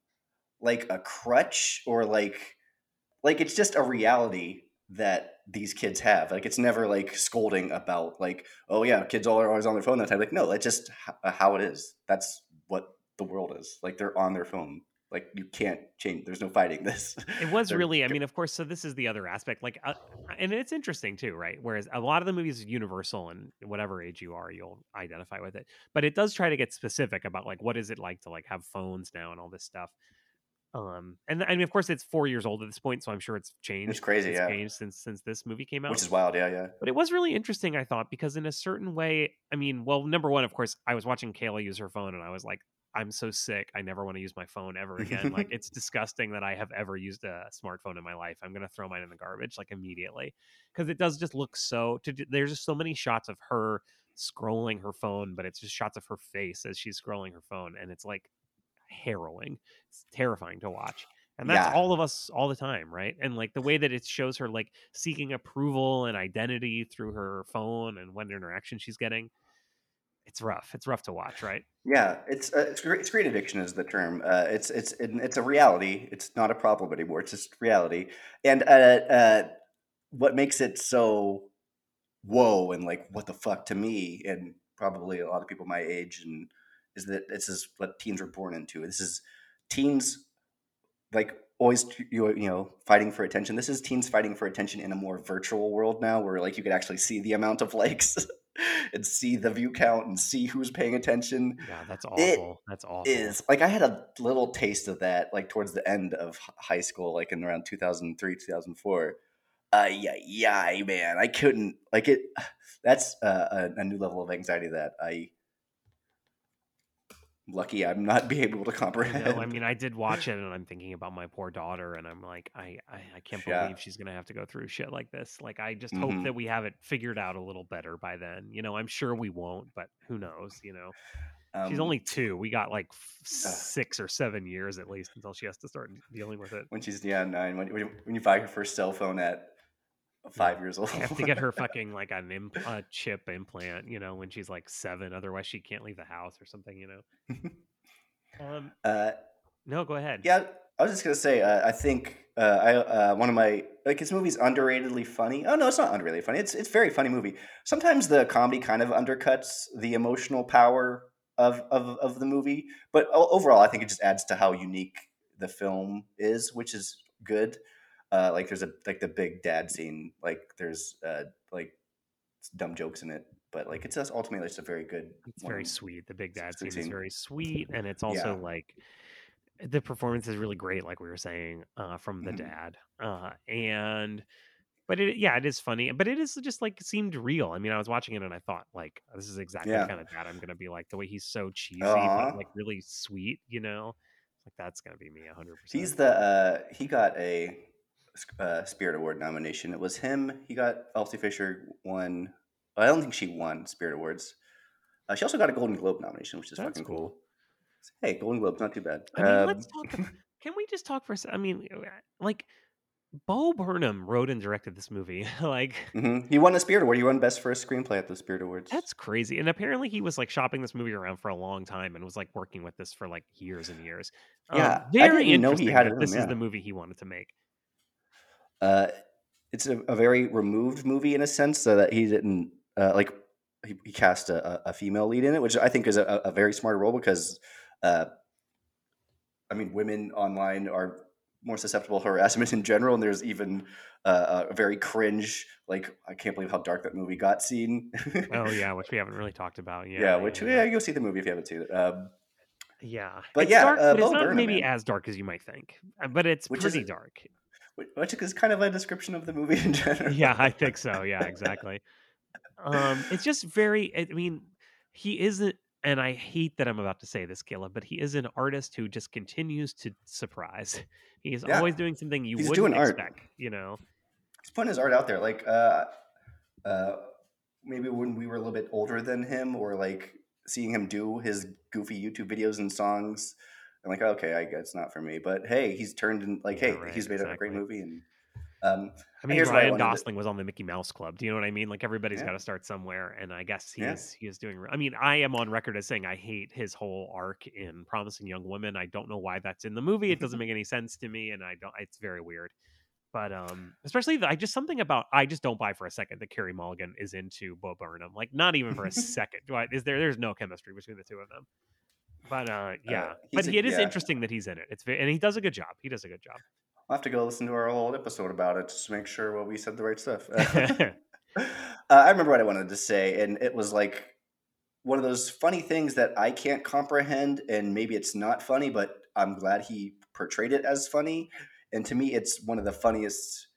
like a crutch or like like it's just a reality that these kids have. Like it's never like scolding about like, oh yeah, kids all are always on their phone that time. Like no, that's just h- how it is. That's what the world is. Like they're on their phone. Like you can't change. There's no fighting this. It was really, I mean, of course. So this is the other aspect, like, uh, and it's interesting too, right? Whereas a lot of the movies is universal, and whatever age you are, you'll identify with it. But it does try to get specific about like what is it like to like have phones now and all this stuff. Um, and I mean, of course, it's four years old at this point, so I'm sure it's changed. it's crazy, it's yeah. changed since since this movie came out. which is wild. Yeah, yeah. But it was really interesting, I thought, because in a certain way, I mean, well, number one, of course, I was watching Kayla use her phone and I was like, I'm so sick. I never want to use my phone ever again. like, it's disgusting that I have ever used a smartphone in my life. I'm going to throw mine in the garbage, like, immediately. Because it does just look so, to, there's just so many shots of her scrolling her phone, but it's just shots of her face as she's scrolling her phone. And it's like harrowing. It's terrifying to watch. And that's Yeah. all of us all the time, right? And like the way that it shows her like seeking approval and identity through her phone and what interaction she's getting. It's rough. It's rough to watch, right? Yeah, it's uh, it's, great, screen addiction is the term. Uh, it's it's it's a reality. It's not a problem anymore. It's just reality. And uh, uh, what makes it so whoa and like what the fuck to me and probably a lot of people my age and is that this is what teens were born into. This is teens like always you you know fighting for attention. This is teens fighting for attention in a more virtual world now, where like you could actually see the amount of likes and see the view count and see who's paying attention Yeah, that's It awful. that's awful. is like I had a little taste of that like towards the end of high school, like in around 2003, 2004. uh, yeah, yeah, man, I couldn't like it. That's uh, a, a new level of anxiety that I lucky I'm not being able to I comprehend. know. I mean, I did watch it, and I'm thinking about my poor daughter, and I'm like, I, I, I can't Yeah. believe she's gonna have to go through shit like this. Like, I just hope Mhm. that we have it figured out a little better by then. You know, I'm sure we won't, but who knows? You know, she's Um, only two. We got like f- six or seven years at least until she has to start dealing with it. when she's yeah nine. When, when you- when you buy her first cell phone at five years old, I have to get her fucking like an imp- a chip implant, you know, when she's like seven. Otherwise, she can't leave the house or something, you know. um, uh, no, go ahead. Yeah, I was just gonna say. Uh, I think uh, I uh, one of my like his movie's underratedly funny. Oh no, it's not underratedly funny. It's it's a very funny movie. Sometimes the comedy kind of undercuts the emotional power of of, of the movie, but overall, I think it just adds to how unique the film is, which is good. Uh, like there's a like the big dad scene. Like there's uh, like dumb jokes in it, but like it's just ultimately just a very good. It's one. very sweet. The big dad sweet scene is very sweet, and it's also Yeah. like the performance is really great, like we were saying, uh, from the Mhm. dad. Uh, and but it, yeah, it is funny, but it is just like seemed real. I mean, I was watching it and I thought, like, this is exactly Yeah. the kind of dad I'm gonna be like. The way he's so cheesy, Aw. but like really sweet, you know. Like that's gonna be me hundred percent. He's the uh, he got a uh, Spirit Award nomination. It was him. He got Elsie Fisher won. I don't think she won Spirit Awards. Uh, she also got a Golden Globe nomination, which is That's fucking cool. cool. Hey, Golden Globe's not too bad. I mean, Um, let's talk. Can we just talk for a second? I mean, uh, like, Bo Burnham wrote and directed this movie. like, mhm. He won a Spirit Award. He won Best First Screenplay at the Spirit Awards. that's crazy. And apparently, he was like shopping this movie around for a long time and was like working with this for like years and years. Um, Yeah, I very didn't even know he had This him, is the movie he wanted to make. Uh, it's a, a very removed movie in a sense, so that he didn't uh, like he, he cast a, a- female lead in it, which I think is a, a very smart role because, uh, I mean, women online are more susceptible to harassment in general, and there's even uh, a very cringe, like I can't believe how dark that movie got scene. Oh yeah, which we haven't really talked about. Yeah, yeah, which yeah, you go see the movie if you haven't seen it. Um, yeah. But It's yeah, dark, uh, but it's Bo not Burnham, maybe man. as dark as you might think, Uh, but it's Which pretty a- dark. Which- is kind of a description of the movie in general. yeah, I think so. Yeah, exactly. Um, it's just very. I mean, he isn't, and I hate that I'm about to say this, Caleb, but he is an artist who just continues to surprise. He is Yeah. always doing something you He's wouldn't doing art. expect. You know, he's putting his art out there. Like, uh, uh, maybe when we were a little bit older than him, or like seeing him do his goofy YouTube videos and songs, I'm like, okay, I guess it's not for me. But hey, he's turned in like, Yeah, hey, right, he's made a great movie, and um, I mean, here's what I Ryan wanted to- Gosling was on the Mickey Mouse Club. Do you know what I mean? Like everybody's Yeah. got to start somewhere, and I guess he Yeah. is he is doing. I mean, I am on record as saying I hate his whole arc in Promising Young Woman. I don't know why that's in the movie. It doesn't make any sense to me, and I don't. It's very weird. But um, especially the, I just something about I just don't buy for a second that Carey Mulligan is into Bo Burnham. Like not even for a second. Do I? Is there? There's no chemistry between the two of them. But uh, yeah. but he's a- it is yeah. interesting that he's in it. It's very, and he does a good job. He does a good job. I'll have to go listen to our old episode about it just to make sure well, we said the right stuff. uh, I remember what I wanted to say, and it was like one of those funny things that I can't comprehend, and maybe it's not funny, but I'm glad he portrayed it as funny. And to me, it's one of the funniest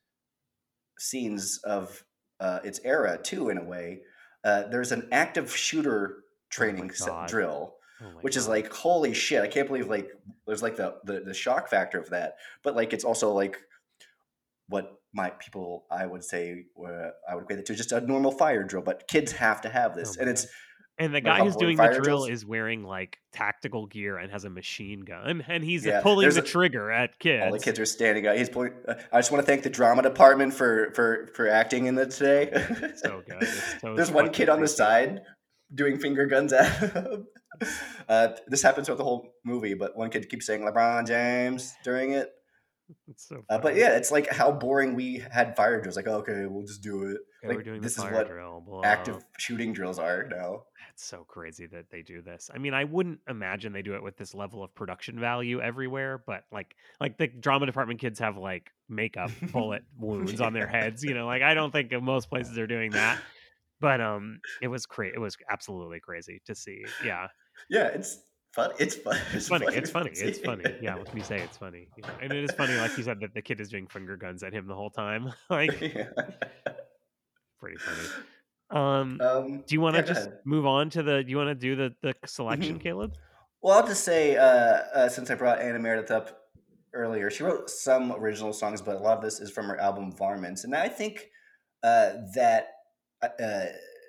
scenes of uh, its era, too, in a way. Uh, there's an active shooter training se- God. drill Oh which is like holy shit i can't believe like there's like the, the the shock factor of that but like it's also like what my people i would say uh, i would equate it to just a normal fire drill but kids have to have this Oh and it's And the guy who's doing the drill drills- is wearing like tactical gear and has a machine gun, and he's Yeah, pulling the a- trigger at kids. all the kids are standing up he's pulling uh, i just want to thank the drama department for for for acting in it today so good. So there's one kid on the side doing finger guns at him. Uh, this happens throughout the whole movie, but one kid keeps saying LeBron James during it. So Uh, but yeah, it's like how boring we had fire drills. Like, okay, we'll just do it. Yeah, like, this is what drill. Active shooting drills are now. It's so crazy that they do this. I mean, I wouldn't imagine they do it with this level of production value everywhere, but like like the drama department kids have like makeup bullet wounds on their heads, you know, like I don't think most places are doing that. But um it was crazy. It was absolutely crazy to see. Yeah. Yeah, it's fun. It's fun. It's funny. It's funny. It's funny. Yeah, let me say it's funny. Yeah. And it is funny, like you said, that the kid is doing finger guns at him the whole time. like, Yeah. pretty funny. Um, Um, do you want to yeah, just move on to the? Do you want to do the the selection, Mhm. Caleb? Well, I'll just say, uh, uh, since I brought Anna Meredith up earlier, she wrote some original songs, but a lot of this is from her album Varmints, and I think uh, that uh, uh,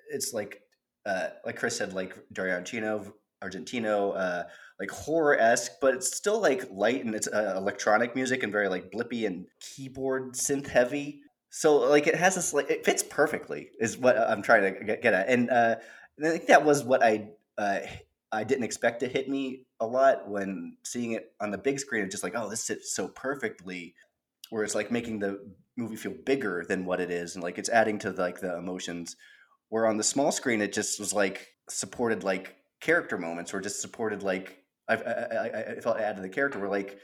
it's like uh, like Chris said, like Dario Argentino, Argentino, uh, like horror esque, but it's still like light and it's uh, electronic music and very like blippy and keyboard synth heavy. So like it has this like it fits perfectly is what I'm trying to get, at, and uh, I think that was what I uh, I didn't expect to hit me a lot when seeing it on the big screen. It's just like, oh, this sits so perfectly, where it's like making the movie feel bigger than what it is, and like it's adding to like the emotions. Where on the small screen, it just was like supported like character moments, or just supported like I I, I, I felt it added the character. Where like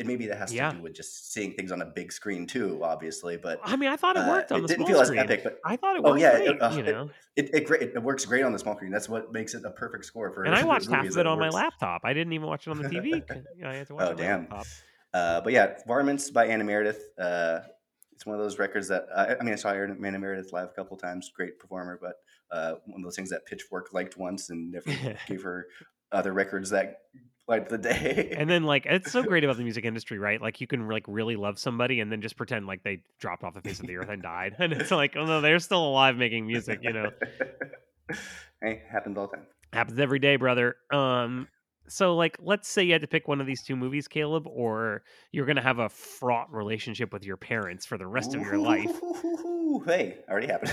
and maybe that has Yeah. to do with just seeing things on a big screen too, obviously. But I mean, I thought it uh, worked on it the didn't small feel as screen. epic, but I thought it Oh, worked yeah, great. it- uh, you know, it, it great. It works great on the small screen. That's what makes it a perfect score for. and I watched half of it on my laptop. I didn't even watch it on the TV. I had to watch Oh, it on damn. Uh, but yeah, Varmints by Anna Meredith. Uh, it's one of those records that I, I mean, I saw Anna Meredith live a couple times. Great performer, but uh, one of those things that Pitchfork liked once and never gave her other records that light the day. And then like it's so great about the music industry, right? Like you can like really love somebody and then just pretend like they dropped off the face of the earth and died. And it's like, oh no, they're still alive making music, you know. hey, happens all the time. Happens every day, brother. Um so like let's say you had to pick one of these two movies, Caleb, or you're gonna have a fraught relationship with your parents for the rest of your life. Ooh, hey, already happened.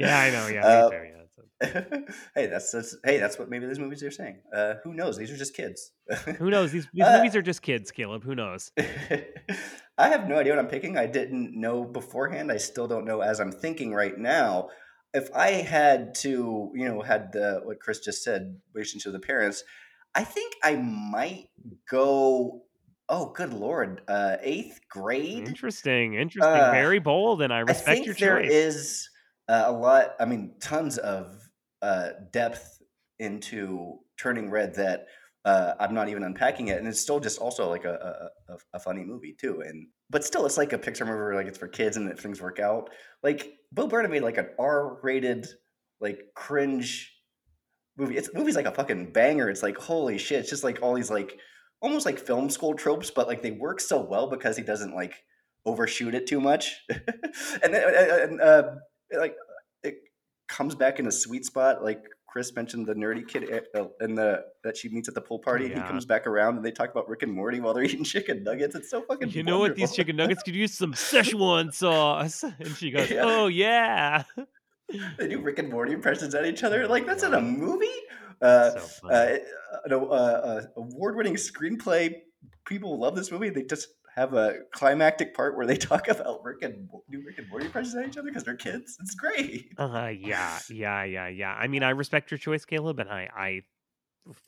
Yeah, I know, yeah, Uh, too, yeah. hey, that's, that's hey, that's what maybe these movies are saying. Uh, who knows? These are just kids. Who knows? These these Uh, movies are just kids, Caleb. Who knows? I have no idea what I'm picking. I didn't know beforehand. I still don't know as I'm thinking right now. If I had to, you know, had the what Chris just said, relationship to the parents, I think I might go. Oh, good lord! Uh, eighth grade. Interesting, interesting, Uh, very bold, and I I respect think your there choice. is uh, a lot. I mean, tons of uh, depth into Turning Red that uh, I'm not even unpacking it, and it's still just also like a, a, a, funny movie too. And but still, it's like a Pixar movie where like it's for kids and if things work out. Like Bo Burnham made like an R-rated like cringe movie. It's movie's like a fucking banger. It's like holy shit. It's just like all these like almost like film school tropes, but like they work so well because he doesn't like overshoot it too much, and then and, uh, like it comes back in a sweet spot. Like Chris mentioned, the nerdy kid uh, and the that she meets at the pool party. He comes back around and they talk about Rick and Morty while they're eating chicken nuggets. It's so fucking. You know what? These chicken nuggets could use some Szechuan sauce. And she goes, Yeah. "Oh yeah." They do Rick and Morty impressions at each other. Like that's in a movie. Uh, so uh, an uh, uh, award-winning screenplay. People love this movie. They just have a climactic part where they talk about Rick and do Rick and Morty impressions at each other because they're kids. It's great. Uh, yeah, yeah, yeah, yeah. I mean, I respect your choice, Caleb, and I, I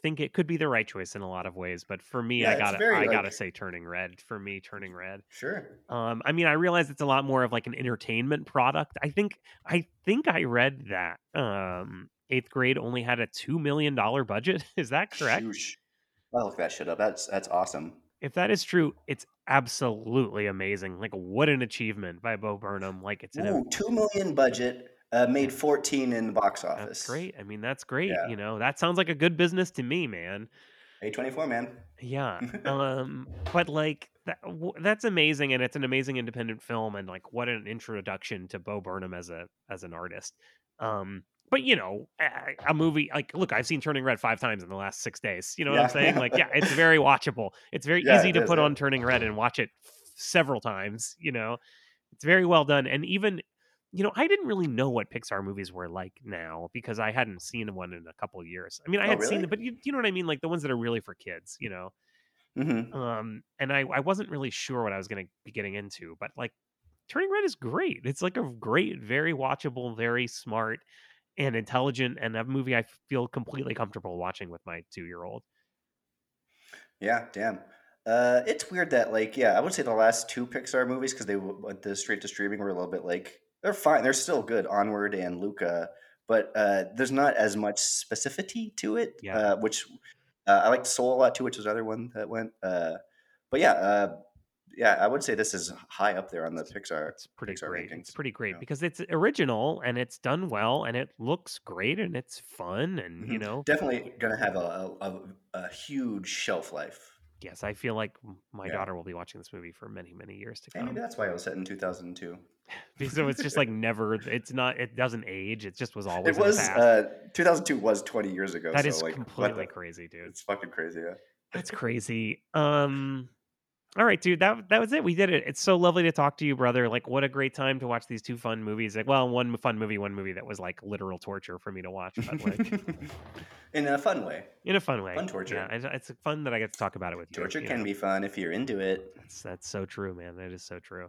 think it could be the right choice in a lot of ways. But for me, Yeah, I gotta, I gotta say, Turning Red. For me, Turning Red. Sure. Um, I mean, I realize it's a lot more of like an entertainment product. I think, I think I read that um, eighth grade only had a two million dollar budget. Is that correct? Shoosh. I'll look that shit up. That's that's awesome. If that is true, it's absolutely amazing. Like, what an achievement by Bo Burnham. Like, it's an Ooh, two million budget, uh, made fourteen in the box office. That's great. I mean, that's great. Yeah. You know, that sounds like a good business to me, man. A twenty four man. Yeah. um, but like that, w- that's amazing, and it's an amazing independent film, and like what an introduction to Bo Burnham as a as an artist. Um, but you know, a, a movie like look, I've seen Turning Red five times in the last six days. You know what I'm saying? Like, yeah, it's very watchable. It's very Yeah, easy it to is, put yeah. on Turning Red and watch it several times. You know, it's very well done, and even you know, I didn't really know what Pixar movies were like now because I hadn't seen one in a couple of years. I mean, I Oh, had seen them, but you, you know what I mean? Like the ones that are really for kids, you know? hmm Um, and I, I wasn't really sure what I was going to be getting into, but like Turning Red is great. It's like a great, very watchable, very smart and intelligent, and a movie I feel completely comfortable watching with my two year old. Yeah, damn. Uh, it's weird that like yeah, I would say the last two Pixar movies because they went the straight to streaming were a little bit like they're fine, they're still good. Onward and Luca, but uh, there's not as much specificity to it, Yeah. uh, which Uh, I liked Soul a lot too, which was another one that went. Uh, but yeah, uh, yeah, I would say this is high up there on the Pixar. It's pretty Pixar great. rankings, It's pretty great yeah. because it's original and it's done well and it looks great and it's fun and you Mhm. know definitely gonna have a, a, a, huge shelf life. yes i feel like my Yeah. daughter will be watching this movie for many many years to come maybe that's why it was set in 2002. so it's just like never it's not it doesn't age it just was always It was uh, 2002 was 20 years ago. that so is like, completely the- crazy dude It's fucking crazy. Yeah. That's crazy. Um all right, dude. That that was it. We did it. It's so lovely to talk to you, brother. Like, what a great time to watch these two fun movies. Like, well, one fun movie, one movie that was like literal torture for me to watch, but like in a fun way. in a fun way. Fun torture. Yeah, it's, it's fun that I get to talk about it with you. Torture you can know? be fun if you're into it. That's that's so true, man. That is so true.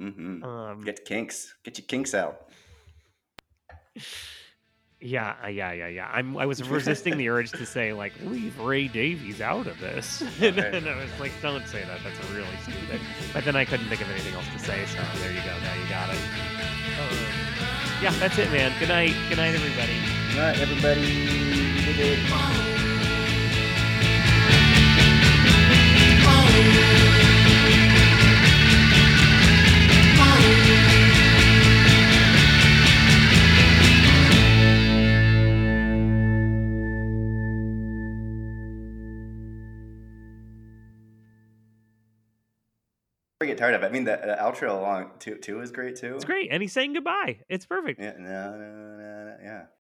Hmm Um, Get kinks. Get your kinks out. yeah, uh, yeah, yeah, yeah. I'm I was resisting the urge to say like leave Ray Davies out of this, and, Okay. I was like, don't say that. That's really stupid. But then I couldn't think of anything else to say, so there you go. Now you got it. Um, yeah, that's it, man. Good night. Good night, everybody. All right, everybody. We did I get tired of it. I mean, the, the outro along two two is great too. It's great, and he's saying goodbye. It's perfect. Yeah, no, no, no, no, yeah.